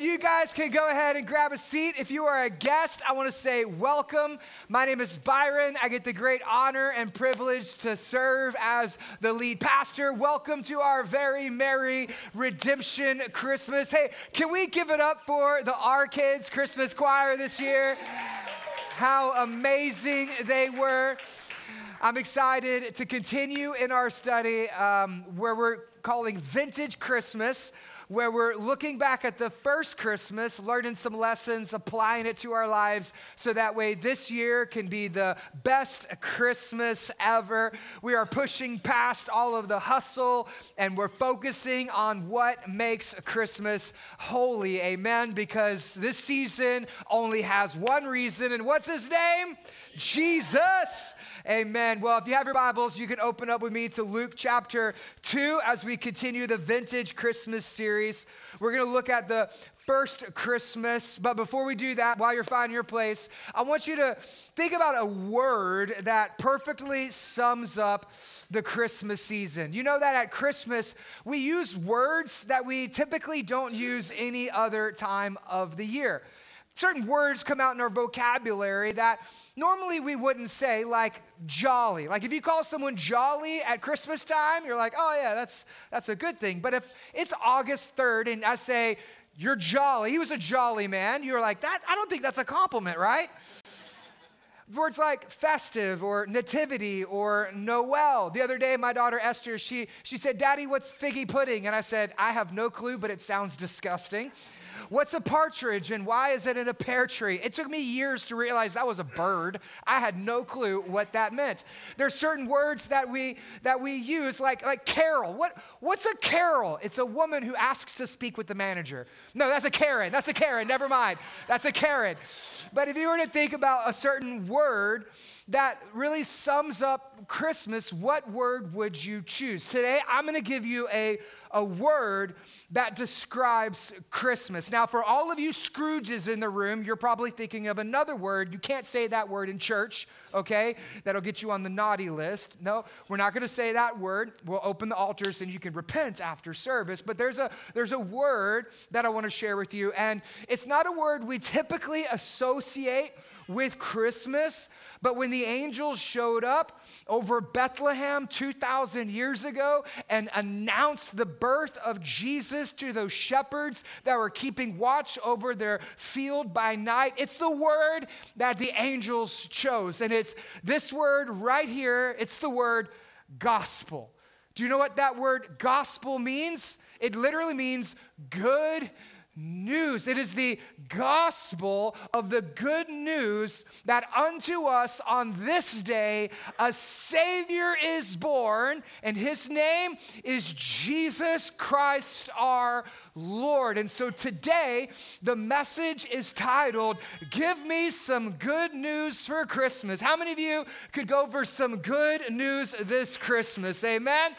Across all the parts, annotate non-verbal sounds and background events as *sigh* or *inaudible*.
Amen. You guys can go ahead and grab a seat. If you are a guest, I want to say welcome. My name is Byron. I get the great honor and privilege to serve as the lead pastor. Welcome to our very merry redemption Christmas. Hey, can we give it up for the Our Kids Christmas Choir this year? How amazing they were. I'm excited to continue in our study um, where we're calling Vintage Christmas where we're looking back at the first Christmas, learning some lessons, applying it to our lives, so that way this year can be the best Christmas ever. We are pushing past all of the hustle and we're focusing on what makes Christmas holy. Amen. Because this season only has one reason, and what's his name? Jesus. Amen. Well, if you have your Bibles, you can open up with me to Luke chapter 2 as we continue the vintage Christmas series. We're going to look at the first Christmas. But before we do that, while you're finding your place, I want you to think about a word that perfectly sums up the Christmas season. You know that at Christmas, we use words that we typically don't use any other time of the year certain words come out in our vocabulary that normally we wouldn't say, like jolly. Like if you call someone jolly at Christmas time, you're like, oh yeah, that's that's a good thing. But if it's August 3rd and I say, you're jolly, he was a jolly man, you're like, that I don't think that's a compliment, right? Words like festive or nativity or Noel. The other day, my daughter Esther, she, she said, Daddy, what's figgy pudding? And I said, I have no clue, but it sounds disgusting. What's a partridge and why is it in a pear tree? It took me years to realize that was a bird. I had no clue what that meant. There's certain words that we that we use like like carol. What what's a carol? It's a woman who asks to speak with the manager. No, that's a Karen. That's a Karen. Never mind. That's a Karen. But if you were to think about a certain word that really sums up Christmas, what word would you choose? Today, I'm going to give you a, a word that describes Christmas. Now, for all of you Scrooges in the room, you're probably thinking of another word. You can't say that word in church, okay? That'll get you on the naughty list. No, we're not going to say that word. We'll open the altars and you can repent after service. But there's a, there's a word that I want to share with you, and it's not a word we typically associate with Christmas. But when the angels showed up over Bethlehem 2,000 years ago and announced the birth of Jesus to those shepherds that were keeping watch over their field by night, it's the word that the angels chose. And it's this word right here, it's the word gospel. Do you know what that word gospel means? It literally means good news. It is the gospel of the good news that unto us on this day a Savior is born, and his name is Jesus Christ our Lord. And so today, the message is titled, Give Me Some Good News for Christmas. How many of you could go for some good news this Christmas? Amen?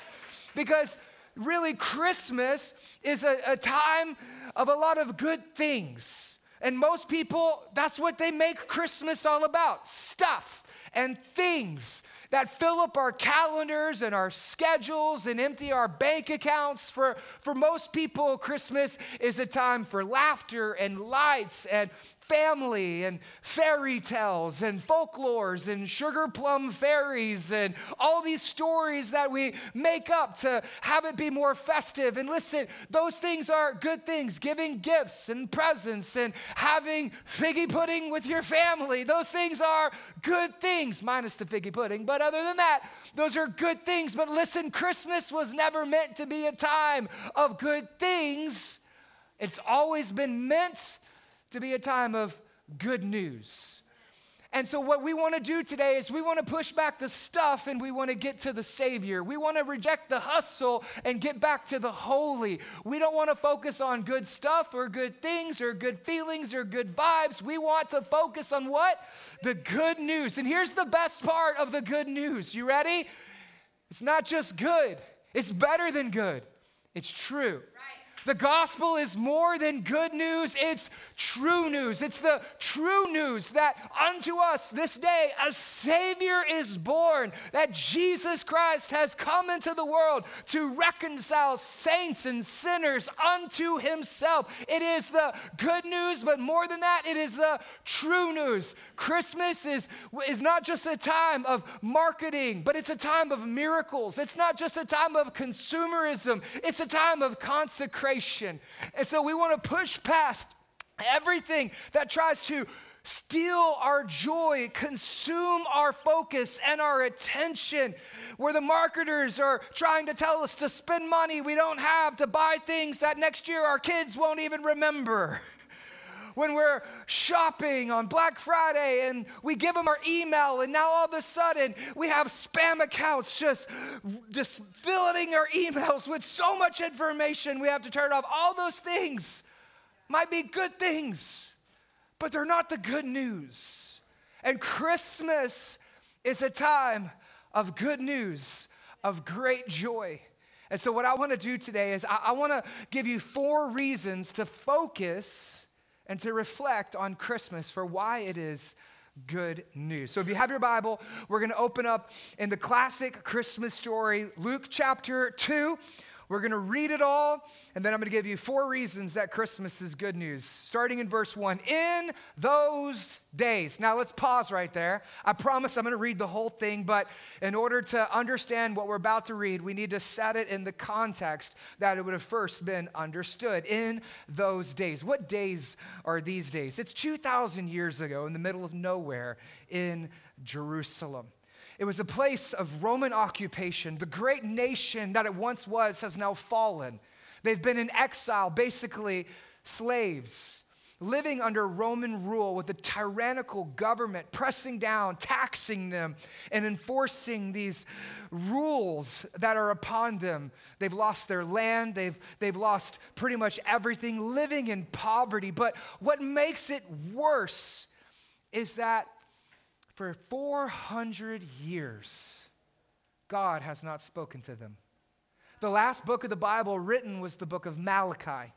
Because really, Christmas is a, a time of a lot of good things. And most people, that's what they make Christmas all about stuff and things that fill up our calendars and our schedules and empty our bank accounts. For, for most people, Christmas is a time for laughter and lights and family and fairy tales and folklores and sugar plum fairies and all these stories that we make up to have it be more festive. And listen, those things are good things giving gifts and presents and having figgy pudding with your family. Those things are good things, minus the figgy pudding. But other than that, those are good things. But listen, Christmas was never meant to be a time of good things. It's always been meant to be a time of good news. And so, what we want to do today is we want to push back the stuff and we want to get to the Savior. We want to reject the hustle and get back to the holy. We don't want to focus on good stuff or good things or good feelings or good vibes. We want to focus on what? The good news. And here's the best part of the good news. You ready? It's not just good, it's better than good, it's true. The gospel is more than good news, it's true news. It's the true news that unto us this day a Savior is born, that Jesus Christ has come into the world to reconcile saints and sinners unto Himself. It is the good news, but more than that, it is the true news. Christmas is, is not just a time of marketing, but it's a time of miracles. It's not just a time of consumerism, it's a time of consecration And so we want to push past everything that tries to steal our joy, consume our focus and our attention, where the marketers are trying to tell us to spend money we don't have to buy things that next year our kids won't even remember when we're shopping on Black Friday and we give them our email, and now all of a sudden we have spam accounts just, just filling our emails with so much information we have to turn off. All those things might be good things, but they're not the good news. And Christmas is a time of good news, of great joy. And so, what I want to do today is I, I want to give you four reasons to focus and to reflect on Christmas for why it is good news. So if you have your Bible, we're going to open up in the classic Christmas story, Luke chapter 2. We're going to read it all, and then I'm going to give you four reasons that Christmas is good news. Starting in verse one In those days. Now let's pause right there. I promise I'm going to read the whole thing, but in order to understand what we're about to read, we need to set it in the context that it would have first been understood. In those days. What days are these days? It's 2,000 years ago in the middle of nowhere in Jerusalem. It was a place of Roman occupation. The great nation that it once was has now fallen. They've been in exile, basically slaves, living under Roman rule with a tyrannical government pressing down, taxing them, and enforcing these rules that are upon them. They've lost their land, they've, they've lost pretty much everything, living in poverty. But what makes it worse is that for 400 years, God has not spoken to them. The last book of the Bible written was the book of Malachi.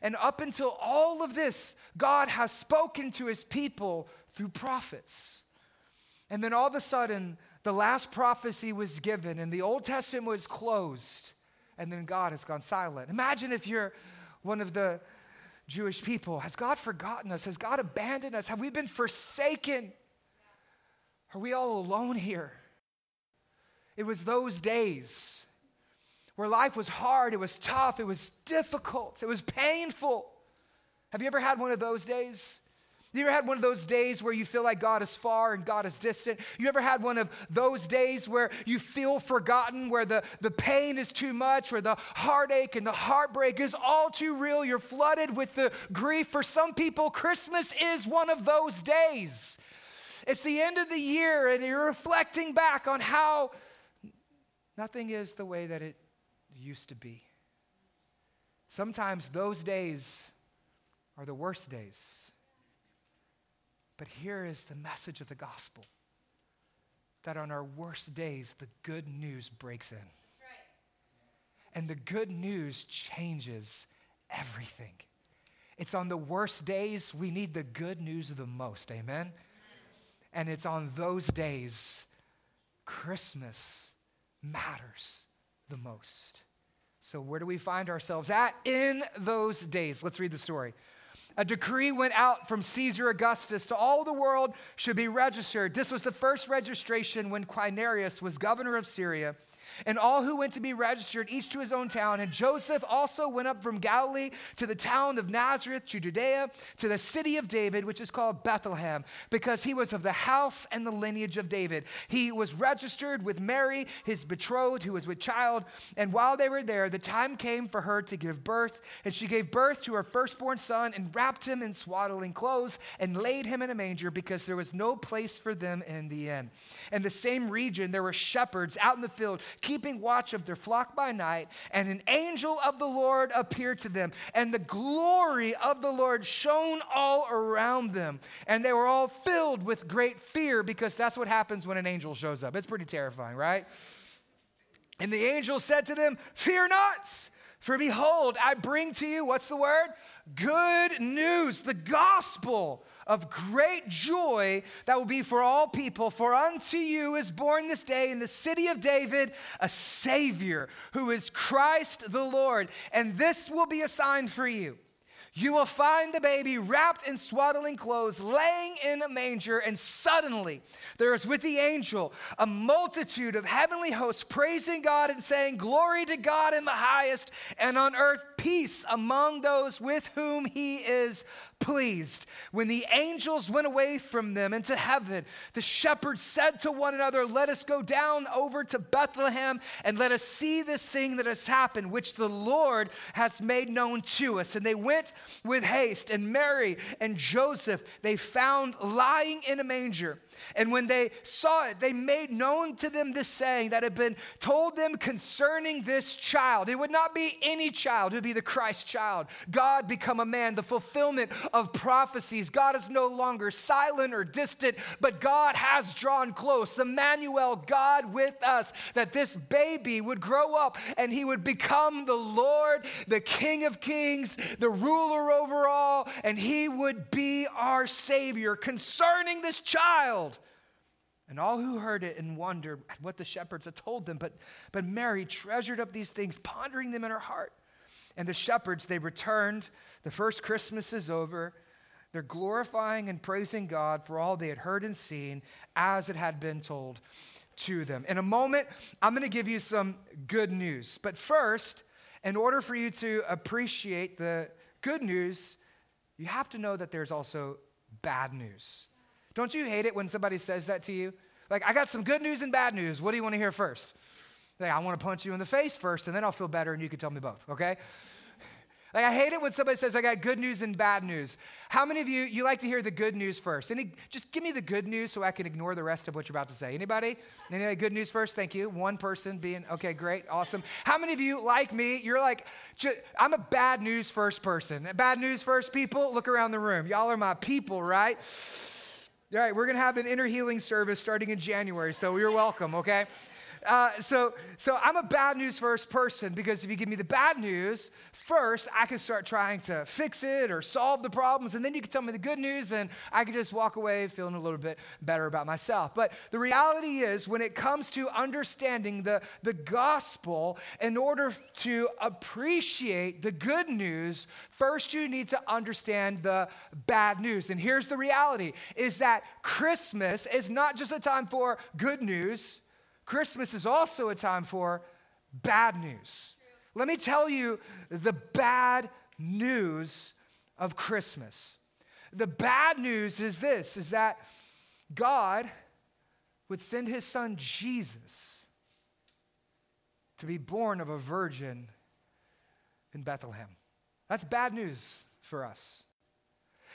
And up until all of this, God has spoken to his people through prophets. And then all of a sudden, the last prophecy was given and the Old Testament was closed, and then God has gone silent. Imagine if you're one of the Jewish people. Has God forgotten us? Has God abandoned us? Have we been forsaken? Are we all alone here? It was those days where life was hard, it was tough, it was difficult, it was painful. Have you ever had one of those days? You ever had one of those days where you feel like God is far and God is distant? You ever had one of those days where you feel forgotten, where the, the pain is too much, where the heartache and the heartbreak is all too real? You're flooded with the grief. For some people, Christmas is one of those days. It's the end of the year, and you're reflecting back on how nothing is the way that it used to be. Sometimes those days are the worst days. But here is the message of the gospel that on our worst days, the good news breaks in. And the good news changes everything. It's on the worst days we need the good news the most. Amen? And it's on those days Christmas matters the most. So, where do we find ourselves at in those days? Let's read the story. A decree went out from Caesar Augustus to all the world should be registered. This was the first registration when Quirinius was governor of Syria and all who went to be registered, each to his own town. And Joseph also went up from Galilee to the town of Nazareth to Judea, to the city of David, which is called Bethlehem, because he was of the house and the lineage of David. He was registered with Mary, his betrothed, who was with child. And while they were there, the time came for her to give birth. And she gave birth to her firstborn son and wrapped him in swaddling clothes and laid him in a manger because there was no place for them in the inn. In the same region, there were shepherds out in the field keeping watch of their flock by night, and an angel of the Lord appeared to them, and the glory of the Lord shone all around them. And they were all filled with great fear because that's what happens when an angel shows up. It's pretty terrifying, right? And the angel said to them, Fear not. For behold, I bring to you, what's the word? Good news, the gospel of great joy that will be for all people. For unto you is born this day in the city of David a Savior who is Christ the Lord. And this will be a sign for you. You will find the baby wrapped in swaddling clothes, laying in a manger, and suddenly there is with the angel a multitude of heavenly hosts praising God and saying, Glory to God in the highest, and on earth peace among those with whom he is pleased. When the angels went away from them into heaven, the shepherds said to one another, Let us go down over to Bethlehem and let us see this thing that has happened, which the Lord has made known to us. And they went with haste, and Mary and Joseph they found lying in a manger. And when they saw it, they made known to them this saying that had been told them concerning this child. It would not be any child, it would be the Christ child. God become a man, the fulfillment of prophecies. God is no longer silent or distant, but God has drawn close. Emmanuel, God with us, that this baby would grow up and he would become the Lord, the King of kings, the ruler over all, and he would be our Savior concerning this child. And all who heard it and wondered at what the shepherds had told them. But, but Mary treasured up these things, pondering them in her heart. And the shepherds, they returned. The first Christmas is over. They're glorifying and praising God for all they had heard and seen as it had been told to them. In a moment, I'm going to give you some good news. But first, in order for you to appreciate the good news, you have to know that there's also bad news. Don't you hate it when somebody says that to you? Like, I got some good news and bad news. What do you want to hear first? Like, I want to punch you in the face first, and then I'll feel better, and you can tell me both, okay? Like I hate it when somebody says I got good news and bad news. How many of you you like to hear the good news first? Any, just give me the good news so I can ignore the rest of what you're about to say. Anybody? Any good news first? Thank you. One person being okay, great, awesome. How many of you like me? You're like, I'm a bad news first person. Bad news first people. Look around the room. Y'all are my people, right? All right, we're going to have an inner healing service starting in January, so you're welcome, okay? Uh, so, so I'm a bad news first person because if you give me the bad news first, I can start trying to fix it or solve the problems, and then you can tell me the good news, and I can just walk away feeling a little bit better about myself. But the reality is, when it comes to understanding the, the gospel, in order to appreciate the good news, first you need to understand the bad news. And here's the reality is that Christmas is not just a time for good news. Christmas is also a time for bad news. Let me tell you the bad news of Christmas. The bad news is this is that God would send his son Jesus to be born of a virgin in Bethlehem. That's bad news for us.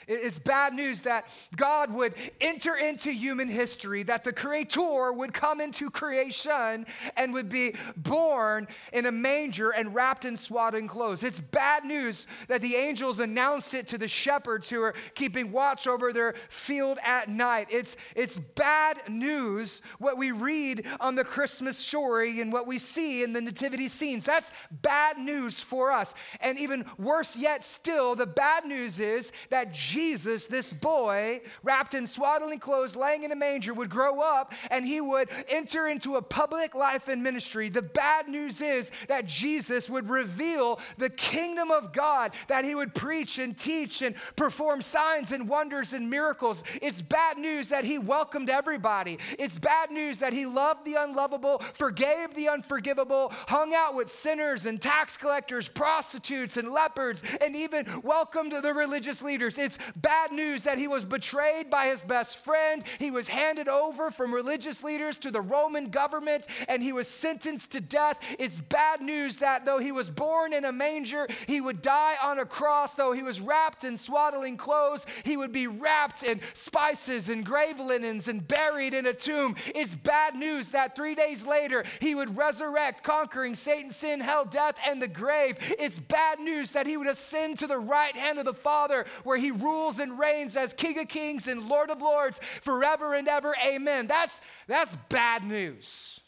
It's bad news that God would enter into human history, that the Creator would come into creation and would be born in a manger and wrapped in swaddling clothes. It's bad news that the angels announced it to the shepherds who are keeping watch over their field at night. It's, it's bad news what we read on the Christmas story and what we see in the nativity scenes. That's bad news for us. And even worse yet, still, the bad news is that Jesus Jesus, this boy, wrapped in swaddling clothes, laying in a manger, would grow up and he would enter into a public life and ministry. The bad news is that Jesus would reveal the kingdom of God, that he would preach and teach and perform signs and wonders and miracles. It's bad news that he welcomed everybody. It's bad news that he loved the unlovable, forgave the unforgivable, hung out with sinners and tax collectors, prostitutes and lepers, and even welcomed the religious leaders. It's bad news that he was betrayed by his best friend. He was handed over from religious leaders to the Roman government and he was sentenced to death. It's bad news that though he was born in a manger, he would die on a cross. Though he was wrapped in swaddling clothes, he would be wrapped in spices and grave linens and buried in a tomb. It's bad news that three days later he would resurrect, conquering Satan, sin, hell, death, and the grave. It's bad news that he would ascend to the right hand of the Father where he rules rules and reigns as King of Kings and Lord of Lords forever and ever. Amen. That's, that's bad news.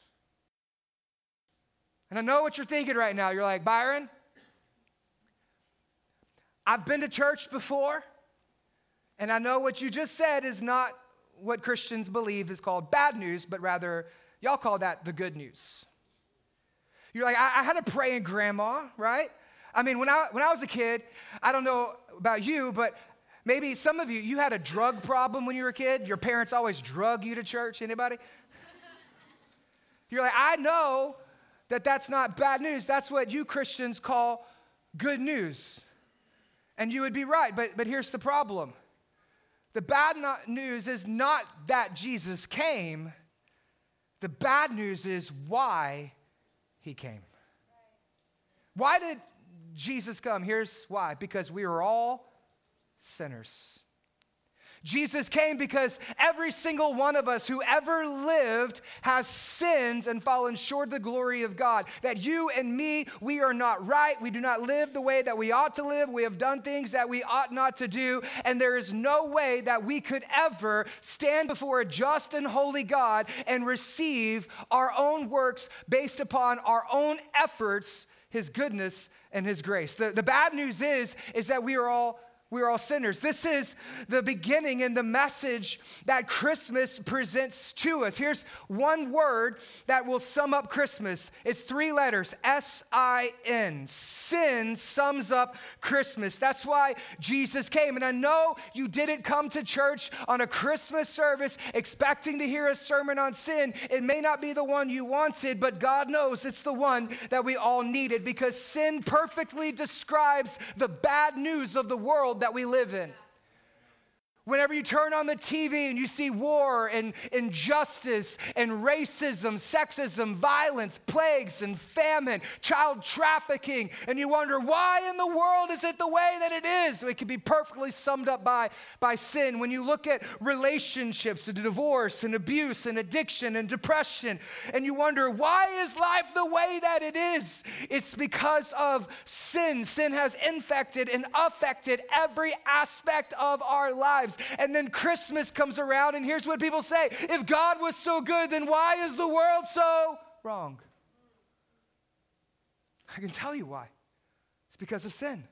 And I know what you're thinking right now. You're like, Byron, I've been to church before, and I know what you just said is not what Christians believe is called bad news, but rather, y'all call that the good news. You're like, I, I had a praying grandma, right? I mean, when I, when I was a kid, I don't know about you, but maybe some of you, you had a drug problem when you were a kid. Your parents always drug you to church. Anybody? *laughs* You're like, I know that that's not bad news. That's what you Christians call good news. And you would be right, but, but here's the problem the bad news is not that Jesus came, the bad news is why he came. Why did Jesus come? Here's why because we are all sinners. Jesus came because every single one of us who ever lived has sinned and fallen short of the glory of God. That you and me, we are not right. We do not live the way that we ought to live. We have done things that we ought not to do. And there is no way that we could ever stand before a just and holy God and receive our own works based upon our own efforts, His goodness and His grace. The, the bad news is, is that we are all we're all sinners. This is the beginning and the message that Christmas presents to us. Here's one word that will sum up Christmas it's three letters S I N. Sin sums up Christmas. That's why Jesus came. And I know you didn't come to church on a Christmas service expecting to hear a sermon on sin. It may not be the one you wanted, but God knows it's the one that we all needed because sin perfectly describes the bad news of the world that we live in. Whenever you turn on the TV and you see war and injustice and racism, sexism, violence, plagues and famine, child trafficking, and you wonder why in the world is it the way that it is? It can be perfectly summed up by, by sin. When you look at relationships, and divorce and abuse and addiction and depression, and you wonder why is life the way that it is? It's because of sin. Sin has infected and affected every aspect of our lives. And then Christmas comes around, and here's what people say If God was so good, then why is the world so wrong? I can tell you why. It's because of sin.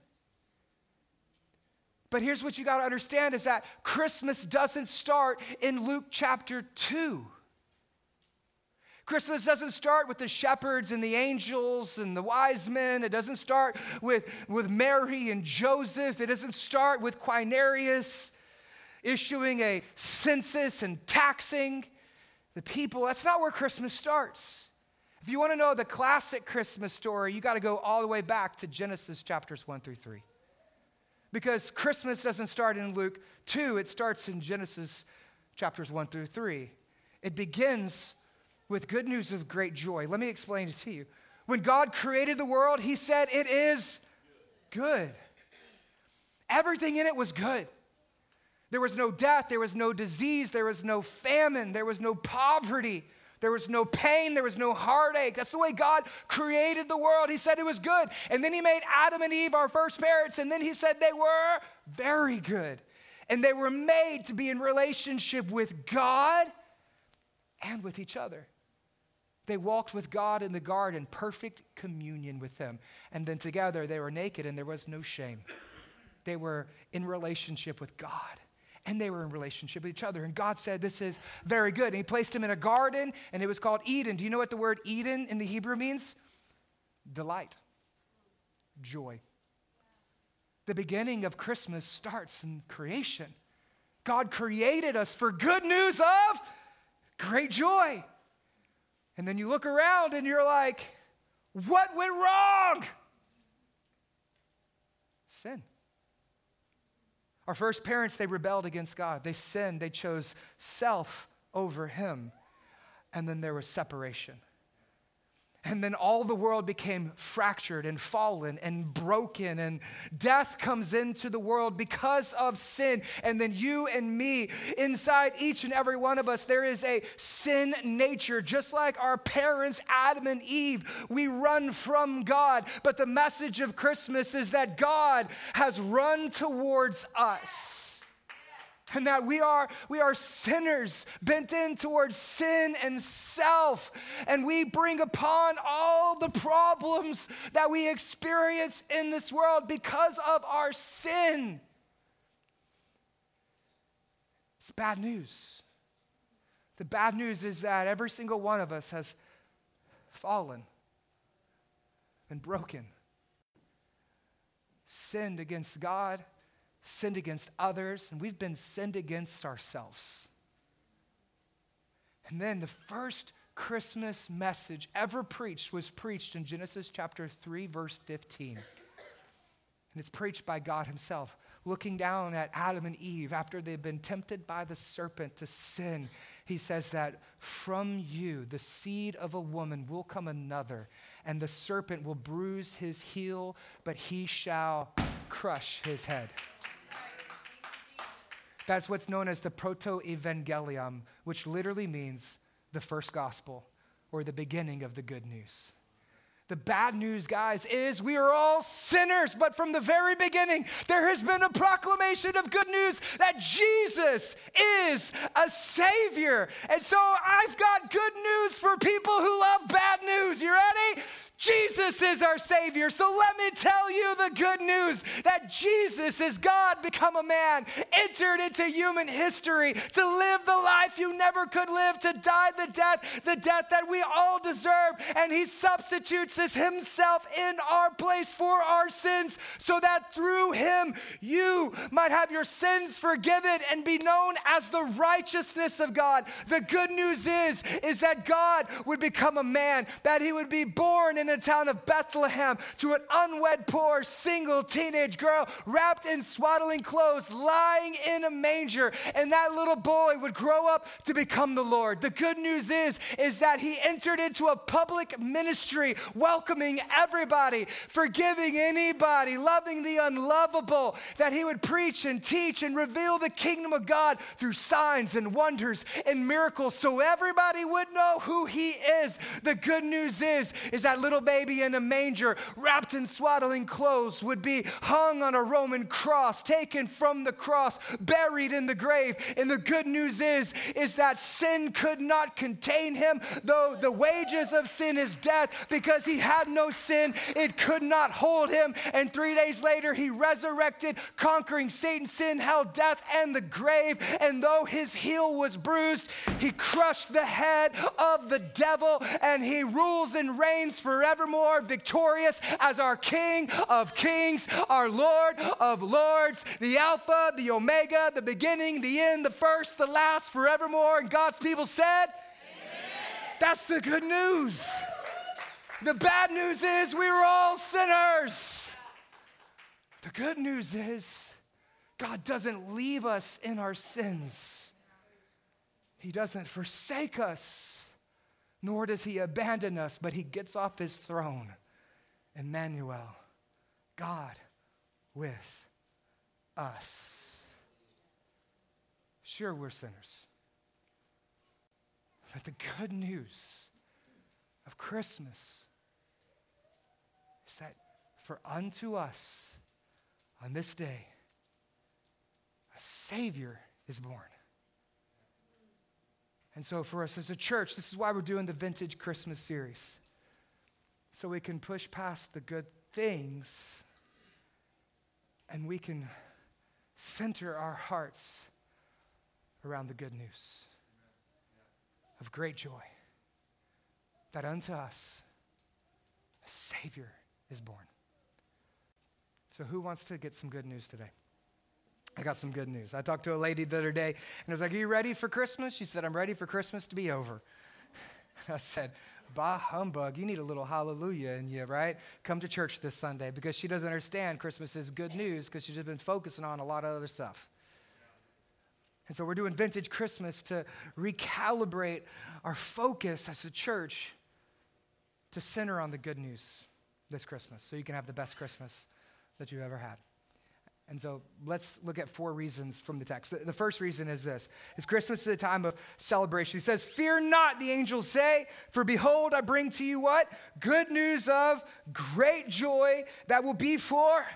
But here's what you got to understand is that Christmas doesn't start in Luke chapter 2. Christmas doesn't start with the shepherds and the angels and the wise men. It doesn't start with, with Mary and Joseph. It doesn't start with Quirinius issuing a census and taxing the people. That's not where Christmas starts. If you want to know the classic Christmas story, you got to go all the way back to Genesis chapters 1 through 3. Because Christmas doesn't start in Luke 2, it starts in Genesis chapters 1 through 3. It begins with good news of great joy. Let me explain it to you. When God created the world, He said, It is good. Everything in it was good. There was no death, there was no disease, there was no famine, there was no poverty, there was no pain, there was no heartache. That's the way God created the world. He said it was good. And then He made Adam and Eve our first parents, and then He said they were very good. And they were made to be in relationship with God and with each other. They walked with God in the garden, perfect communion with Him. And then together they were naked and there was no shame. They were in relationship with God and they were in relationship with each other. And God said, This is very good. And He placed him in a garden, and it was called Eden. Do you know what the word Eden in the Hebrew means? Delight, joy. The beginning of Christmas starts in creation. God created us for good news of great joy. And then you look around and you're like, what went wrong? Sin. Our first parents, they rebelled against God. They sinned. They chose self over Him. And then there was separation. And then all the world became fractured and fallen and broken, and death comes into the world because of sin. And then you and me, inside each and every one of us, there is a sin nature. Just like our parents, Adam and Eve, we run from God. But the message of Christmas is that God has run towards us. And that we are we are sinners bent in towards sin and self. And we bring upon all the problems that we experience in this world because of our sin. It's bad news. The bad news is that every single one of us has fallen and broken. Sinned against god sinned against others, and we've been sinned against ourselves. And then the first Christmas message ever preached was preached in Genesis chapter 3, verse 15. And it's preached by God Himself, looking down at Adam and Eve after they've been tempted by the serpent to sin. He says that from you, the seed of a woman, will come another, and the serpent will bruise his heel, but he shall crush his head. That's what's known as the proto evangelium, which literally means the first gospel or the beginning of the good news. The bad news, guys, is we are all sinners, but from the very beginning, there has been a proclamation of good news that Jesus is a Savior. And so I've got good news for people who love bad news. You ready? Jesus is our Savior. So let me tell you the good news that Jesus is God become a man, entered into human history to live the life you never could live, to die the death, the death that we all deserve. And He substitutes Himself in our place for our sins so that through Him you might have your sins forgiven and be known as the righteousness of God. The good news is, is that God would become a man, that He would be born in a town of Bethlehem to an unwed, poor, single teenage girl wrapped in swaddling clothes, lying in a manger. And that little boy would grow up to become the Lord. The good news is, is that he entered into a public ministry, welcoming everybody, forgiving anybody, loving the unlovable, that he would preach and teach and reveal the kingdom of God through signs and wonders and miracles so everybody would know who he is. The good news is, is that little baby in a manger, wrapped in swaddling clothes, would be hung on a Roman cross, taken from the cross, buried in the grave. And the good news is, is that sin could not contain him, though the wages of sin is death, because he had no sin, it could not hold him. And three days later, he resurrected, conquering Satan, sin, hell, death, and the grave. And though his heel was bruised, he crushed the head of the devil, and he rules and reigns forever forevermore victorious as our King of kings, our Lord of lords, the Alpha, the Omega, the beginning, the end, the first, the last, forevermore. And God's people said, Amen. That's the good news. The bad news is we were all sinners. The good news is God doesn't leave us in our sins. He doesn't forsake us nor does he abandon us, but he gets off his throne. Emmanuel, God with us. Sure, we're sinners. But the good news of Christmas is that for unto us on this day, a Savior is born. And so, for us as a church, this is why we're doing the Vintage Christmas series. So we can push past the good things and we can center our hearts around the good news of great joy that unto us a Savior is born. So, who wants to get some good news today? I got some good news. I talked to a lady the other day and I was like, Are you ready for Christmas? She said, I'm ready for Christmas to be over. *laughs* I said, Bah humbug, you need a little hallelujah in you, right? Come to church this Sunday because she doesn't understand Christmas is good news because she's just been focusing on a lot of other stuff. And so we're doing vintage Christmas to recalibrate our focus as a church to center on the good news this Christmas so you can have the best Christmas that you've ever had. And so let's look at four reasons from the text. The first reason is this is Christmas is a time of celebration. He says, Fear not, the angels say, for behold, I bring to you what? Good news of great joy that will be for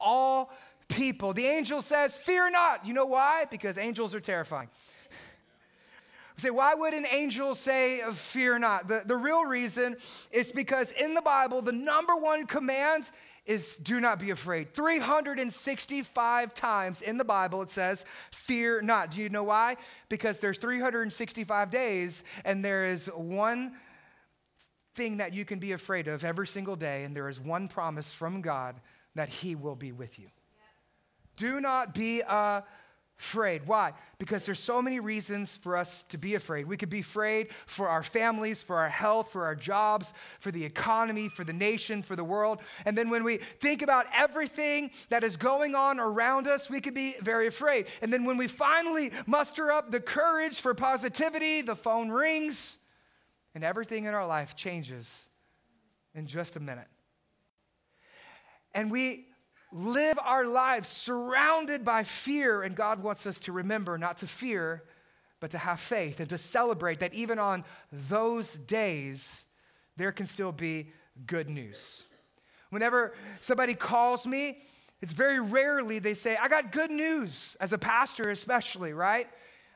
all people. The angel says, Fear not. You know why? Because angels are terrifying. *laughs* Say, why would an angel say, Fear not? The, the real reason is because in the Bible, the number one command is do not be afraid. 365 times in the Bible it says, fear not. Do you know why? Because there's 365 days and there is one thing that you can be afraid of every single day, and there is one promise from God that He will be with you. Do not be afraid. Why? Because there's so many reasons for us to be afraid. We could be afraid for our families, for our health, for our jobs, for the economy, for the nation, for the world. And then when we think about everything that is going on around us, we could be very afraid. And then when we finally muster up the courage for positivity, the phone rings and everything in our life changes in just a minute. And we live our lives surrounded by fear, and God wants us to remember not to fear, but to have faith and to celebrate that even on those days, there can still be good news. Whenever somebody calls me, it's very rarely they say, I got good news, as a pastor, especially, right?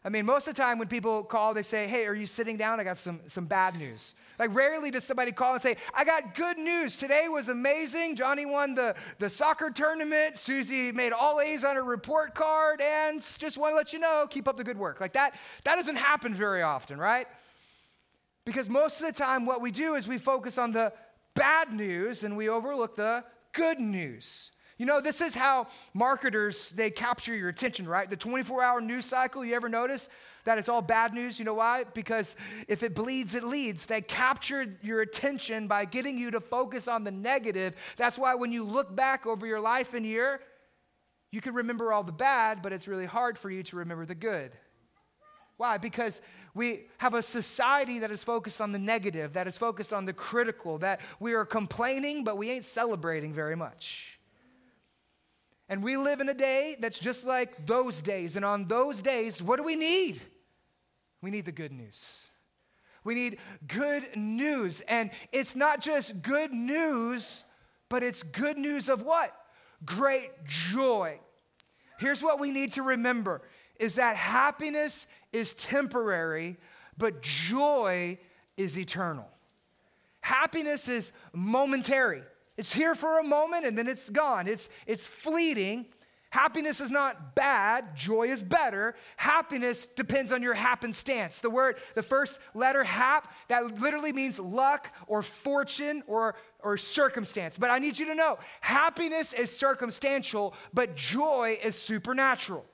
I mean, most of the time when people call, they say, Hey, are you sitting down? I got some, some bad news. Like, rarely does somebody call and say, I got good news. Today was amazing. Johnny won the, the soccer tournament. Susie made all A's on her report card. And just want to let you know, keep up the good work. Like, that, that doesn't happen very often, right? Because most of the time, what we do is we focus on the bad news and we overlook the good news. You know, this is how marketers they capture your attention, right? The 24-hour news cycle, you ever notice that it's all bad news? You know why? Because if it bleeds, it leads. They capture your attention by getting you to focus on the negative. That's why when you look back over your life and year, you can remember all the bad, but it's really hard for you to remember the good. Why? Because we have a society that is focused on the negative, that is focused on the critical, that we are complaining, but we ain't celebrating very much. And we live in a day that's just like those days. And on those days, what do we need? We need the good news. We need good news. And it's not just good news, but it's good news of what? Great joy. Here's what we need to remember is that happiness is temporary, but joy is eternal. Happiness is momentary. It's here for a moment and then it's gone. It's, it's fleeting. Happiness is not bad, joy is better. Happiness depends on your happenstance. The word, the first letter, hap, that literally means luck or fortune or, or circumstance. But I need you to know happiness is circumstantial, but joy is supernatural.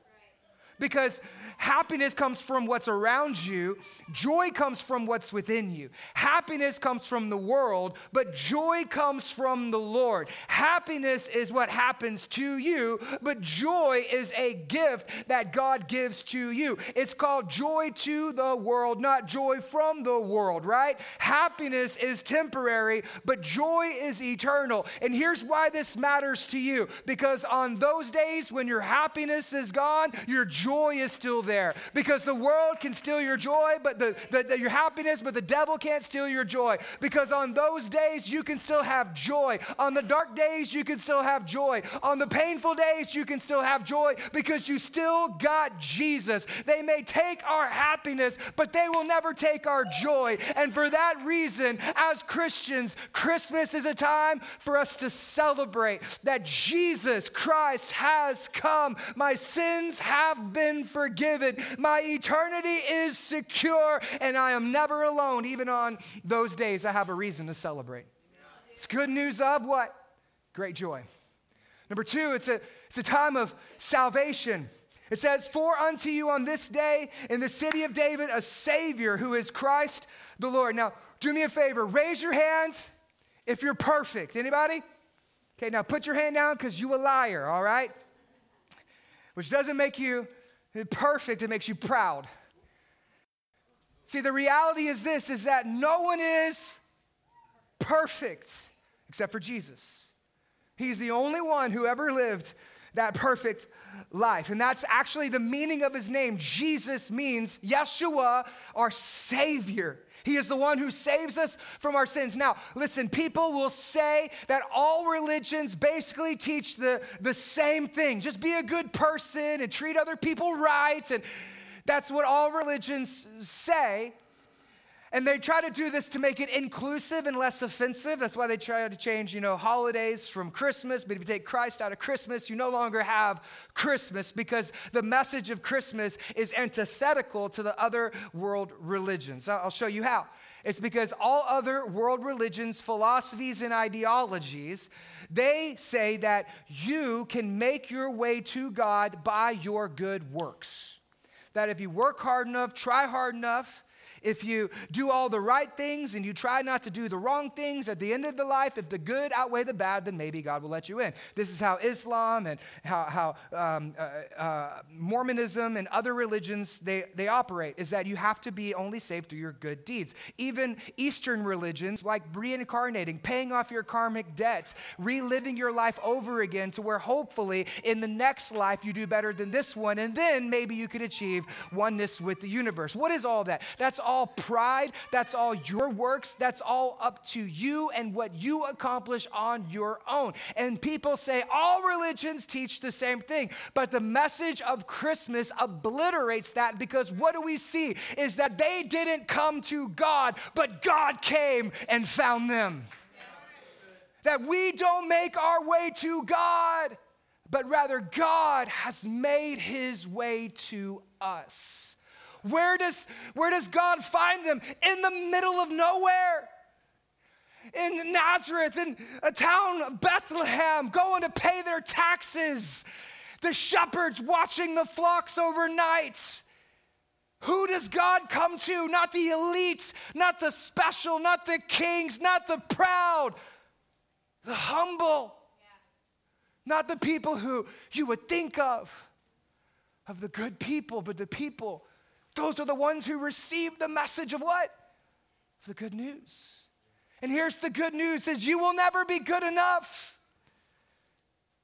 Because Happiness comes from what's around you, joy comes from what's within you. Happiness comes from the world, but joy comes from the Lord. Happiness is what happens to you, but joy is a gift that God gives to you. It's called joy to the world, not joy from the world, right? Happiness is temporary, but joy is eternal. And here's why this matters to you because on those days when your happiness is gone, your joy is still there because the world can steal your joy, but the, the, the, your happiness, but the devil can't steal your joy. Because on those days, you can still have joy. On the dark days, you can still have joy. On the painful days, you can still have joy because you still got Jesus. They may take our happiness, but they will never take our joy. And for that reason, as Christians, Christmas is a time for us to celebrate that Jesus Christ has come. My sins have been forgiven. My eternity is secure, and I am never alone. Even on those days, I have a reason to celebrate. It's good news of what? Great joy. Number two, it's a, it's a time of salvation. It says, For unto you on this day in the city of David a Savior who is Christ the Lord. Now, do me a favor, raise your hand if you're perfect. Anybody? Okay, now put your hand down because you a liar, all right? Which doesn't make you perfect, it makes you proud. See, the reality is this is that no one is perfect except for Jesus. He's the only one who ever lived that perfect life. And that's actually the meaning of his name. Jesus means Yeshua, our Savior. He is the one who saves us from our sins. Now, listen, people will say that all religions basically teach the, the same thing just be a good person and treat other people right. And that's what all religions say. And they try to do this to make it inclusive and less offensive. That's why they try to change, you know, holidays from Christmas. But if you take Christ out of Christmas, you no longer have Christmas because the message of Christmas is antithetical to the other world religions. I'll show you how. It's because all other world religions, philosophies, and ideologies, they say that you can make your way to God by your good works. That if you work hard enough, try hard enough, if you do all the right things and you try not to do the wrong things at the end of the life, if the good outweigh the bad, then maybe God will let you in. This is how Islam and how, how um, uh, uh, Mormonism and other religions they, they operate, is that you have to be only saved through your good deeds. Even Eastern religions, like reincarnating, paying off your karmic debts, reliving your life over again to where hopefully in the next life you do better than this one, and then maybe you could achieve oneness with the universe. What is all that? That's all pride. That's all your works. That's all up to you and what you accomplish on your own. And people say all religions teach the same thing. But the message of Christmas obliterates that because what do we see is that they didn't come to God, but God came and found them. That we don't make our way to God, but rather God has made his way to us. Where does, where does God find them? In the middle of nowhere. In Nazareth, in a town of Bethlehem, going to pay their taxes. The shepherds watching the flocks overnight. Who does God come to? Not the elite, not the special, not the kings, not the proud, the humble. Not the people who you would think of, of the good people, but the people those are the ones who receive the message of what? The good news. And here's the good news is you will never be good enough.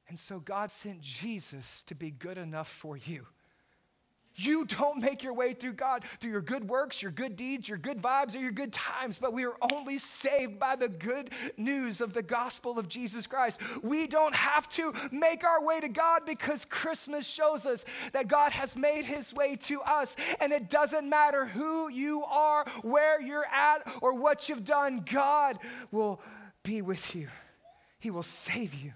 And so God sent Jesus to be good enough for you. You don't make your way through God through your good works, your good deeds, your good vibes, or your good times, but we are only saved by the good news of the gospel of Jesus Christ. We don't have to make our way to God because Christmas shows us that God has made his way to us. And it doesn't matter who you are, where you're at, or what you've done, God will be with you, He will save you.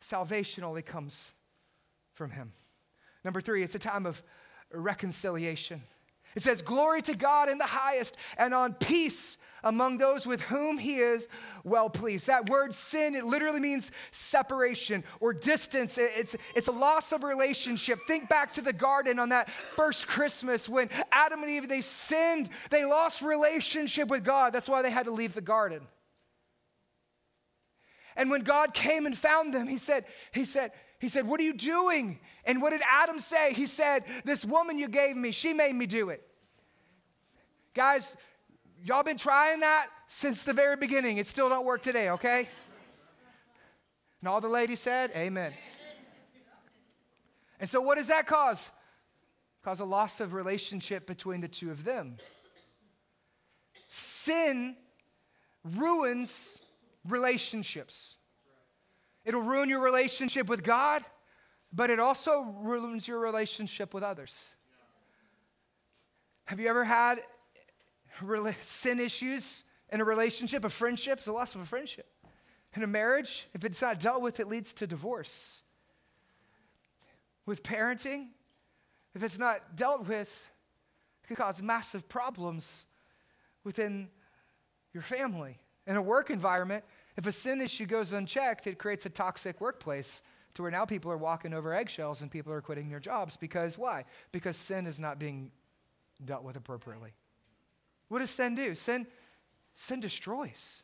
Salvation only comes from Him. Number three, it's a time of reconciliation. It says, Glory to God in the highest, and on peace among those with whom he is well pleased. That word sin, it literally means separation or distance. It's, it's a loss of relationship. Think back to the garden on that first Christmas when Adam and Eve, they sinned. They lost relationship with God. That's why they had to leave the garden. And when God came and found them, he said, he said, he said, What are you doing? And what did Adam say? He said, This woman you gave me, she made me do it. Guys, y'all been trying that since the very beginning. It still don't work today, okay? And all the ladies said, Amen. And so what does that cause? Cause a loss of relationship between the two of them. Sin ruins relationships. It'll ruin your relationship with God, but it also ruins your relationship with others. Have you ever had sin issues in a relationship, a friendship? It's a loss of a friendship. In a marriage, if it's not dealt with, it leads to divorce. With parenting, if it's not dealt with, it can cause massive problems within your family. In a work environment, if a sin issue goes unchecked, it creates a toxic workplace to where now people are walking over eggshells and people are quitting their jobs. Because why? Because sin is not being dealt with appropriately. What does sin do? Sin, sin destroys.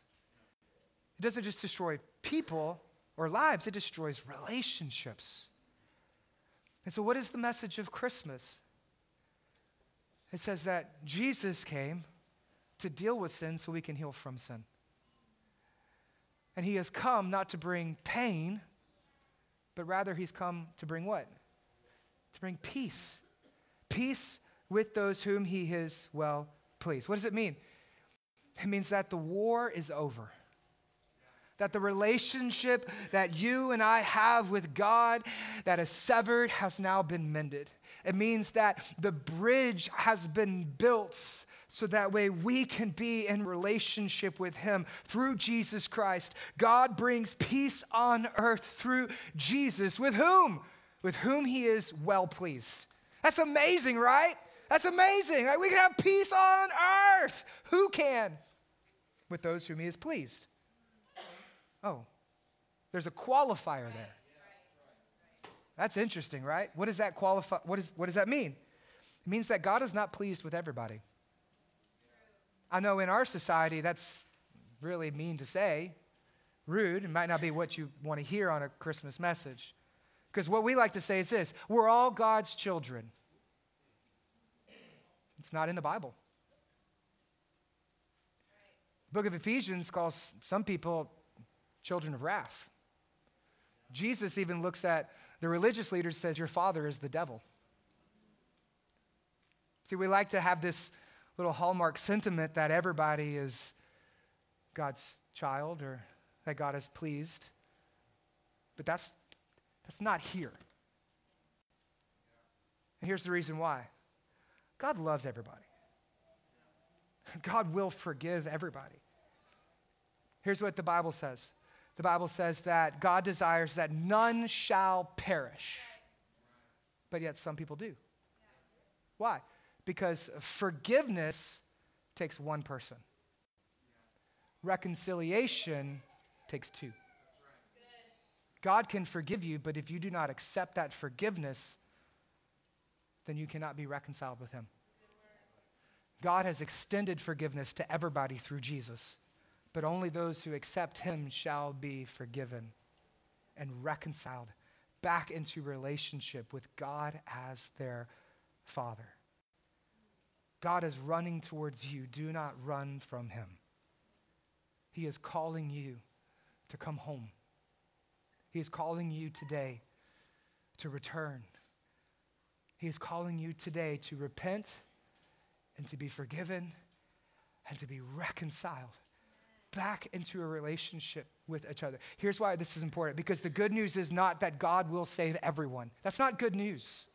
It doesn't just destroy people or lives, it destroys relationships. And so, what is the message of Christmas? It says that Jesus came to deal with sin so we can heal from sin. And he has come not to bring pain, but rather he's come to bring what? To bring peace. Peace with those whom he is well pleased. What does it mean? It means that the war is over. That the relationship that you and I have with God that is severed has now been mended. It means that the bridge has been built so that way we can be in relationship with Him through Jesus Christ. God brings peace on earth through Jesus, with whom? With whom He is well pleased. That's amazing, right? That's amazing. Right? We can have peace on earth. Who can? With those whom He is pleased. Oh, there's a qualifier there. That's interesting, right? What does that qualify? What, is, what does that mean? It means that God is not pleased with everybody. I know in our society that's really mean to say, rude. It might not be what you want to hear on a Christmas message. Because what we like to say is this we're all God's children. It's not in the Bible. The book of Ephesians calls some people children of wrath. Jesus even looks at the religious leaders says your father is the devil. See, we like to have this little hallmark sentiment that everybody is God's child or that God is pleased. But that's, that's not here. And here's the reason why God loves everybody, *laughs* God will forgive everybody. Here's what the Bible says the Bible says that God desires that none shall perish, but yet some people do. Why? Because forgiveness takes one person, reconciliation takes two. God can forgive you, but if you do not accept that forgiveness, then you cannot be reconciled with Him. God has extended forgiveness to everybody through Jesus, but only those who accept Him shall be forgiven and reconciled back into relationship with God as their Father. God is running towards you. Do not run from him. He is calling you to come home. He is calling you today to return. He is calling you today to repent and to be forgiven and to be reconciled back into a relationship with each other. Here's why this is important because the good news is not that God will save everyone. That's not good news.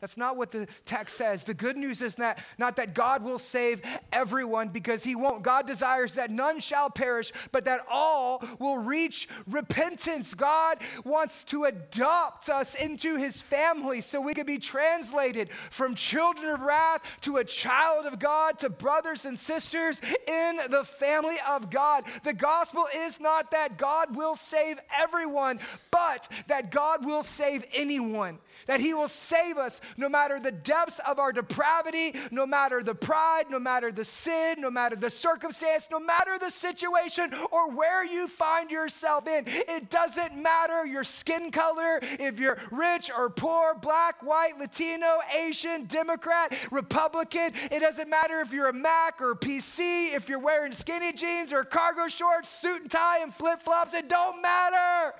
That's not what the text says. The good news is that not that God will save everyone because he won't. God desires that none shall perish, but that all will reach repentance. God wants to adopt us into his family so we can be translated from children of wrath to a child of God to brothers and sisters in the family of God. The gospel is not that God will save everyone, but that God will save anyone that He will save us no matter the depths of our depravity, no matter the pride, no matter the sin, no matter the circumstance, no matter the situation or where you find yourself in. It doesn't matter your skin color, if you're rich or poor, black, white, Latino, Asian, Democrat, Republican. It doesn't matter if you're a Mac or a PC, if you're wearing skinny jeans or cargo shorts, suit and tie, and flip flops. It don't matter.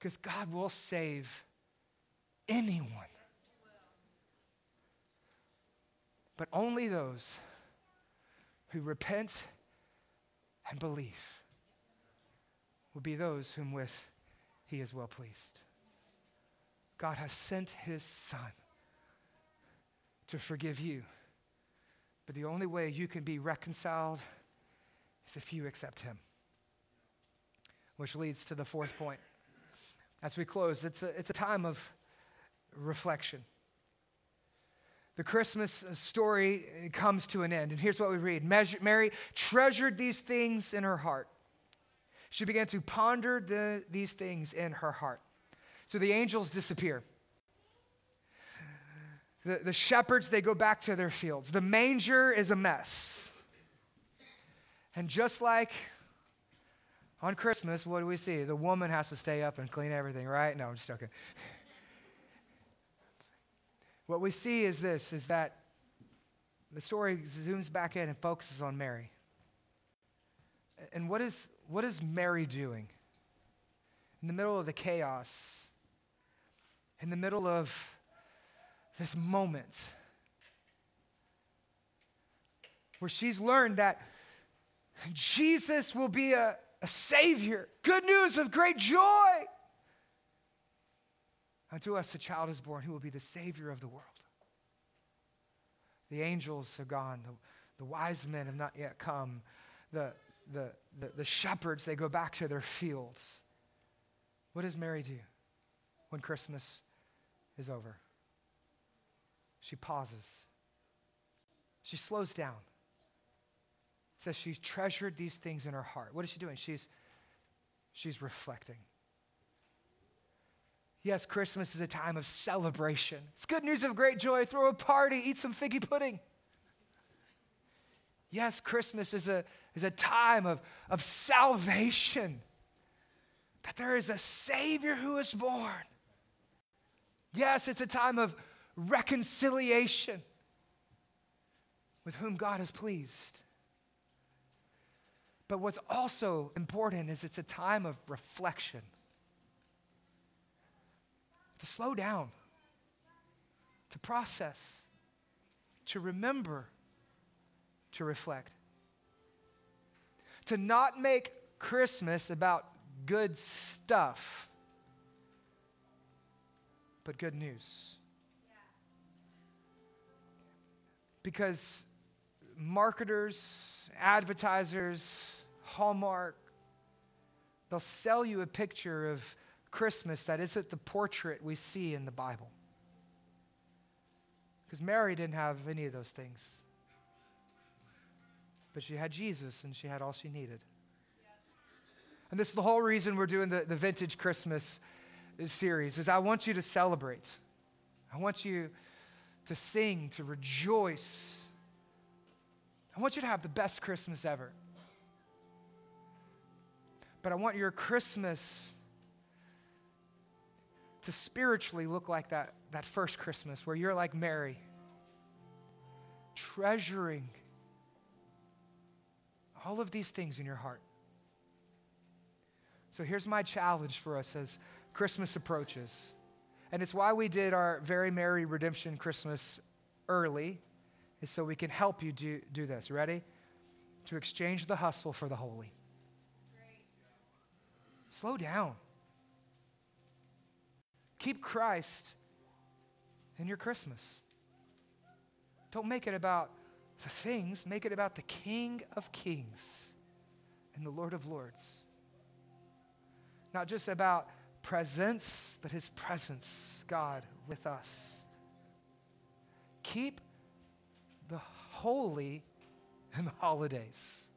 Because God will save anyone. But only those who repent and believe will be those whom with he is well pleased. God has sent his son to forgive you. But the only way you can be reconciled is if you accept him. Which leads to the fourth point as we close, it's a, it's a time of reflection. The Christmas story comes to an end, and here's what we read Mary treasured these things in her heart. She began to ponder the, these things in her heart. So the angels disappear. The, the shepherds, they go back to their fields. The manger is a mess. And just like on Christmas, what do we see? The woman has to stay up and clean everything, right? No, I'm just joking. *laughs* what we see is this is that the story zooms back in and focuses on Mary. And what is what is Mary doing? In the middle of the chaos, in the middle of this moment where she's learned that Jesus will be a, a Savior. Good news of great joy. Unto us a child is born who will be the Savior of the world. The angels have gone, the, the wise men have not yet come. The, the, the, the shepherds, they go back to their fields. What does Mary do when Christmas is over? She pauses. She slows down. Says she's treasured these things in her heart. What is she doing? She's, she's reflecting. Yes, Christmas is a time of celebration. It's good news of great joy. Throw a party, eat some figgy pudding. Yes, Christmas is a, is a time of, of salvation, that there is a Savior who is born. Yes, it's a time of reconciliation with whom God is pleased. But what's also important is it's a time of reflection. To slow down, to process, to remember, to reflect. To not make Christmas about good stuff, but good news. Because marketers, advertisers, Hallmark, they'll sell you a picture of Christmas that isn't the portrait we see in the Bible. Because Mary didn't have any of those things. But she had Jesus and she had all she needed. And this is the whole reason we're doing the, the vintage Christmas series is I want you to celebrate. I want you to sing, to rejoice. I want you to have the best Christmas ever. But I want your Christmas to spiritually look like that, that first Christmas where you're like Mary, treasuring all of these things in your heart. So here's my challenge for us as Christmas approaches. And it's why we did our Very Merry Redemption Christmas early, is so we can help you do, do this. Ready? To exchange the hustle for the holy. Slow down. Keep Christ in your Christmas. Don't make it about the things, make it about the King of Kings and the Lord of Lords. Not just about presents, but his presence, God, with us. Keep the holy in the holidays.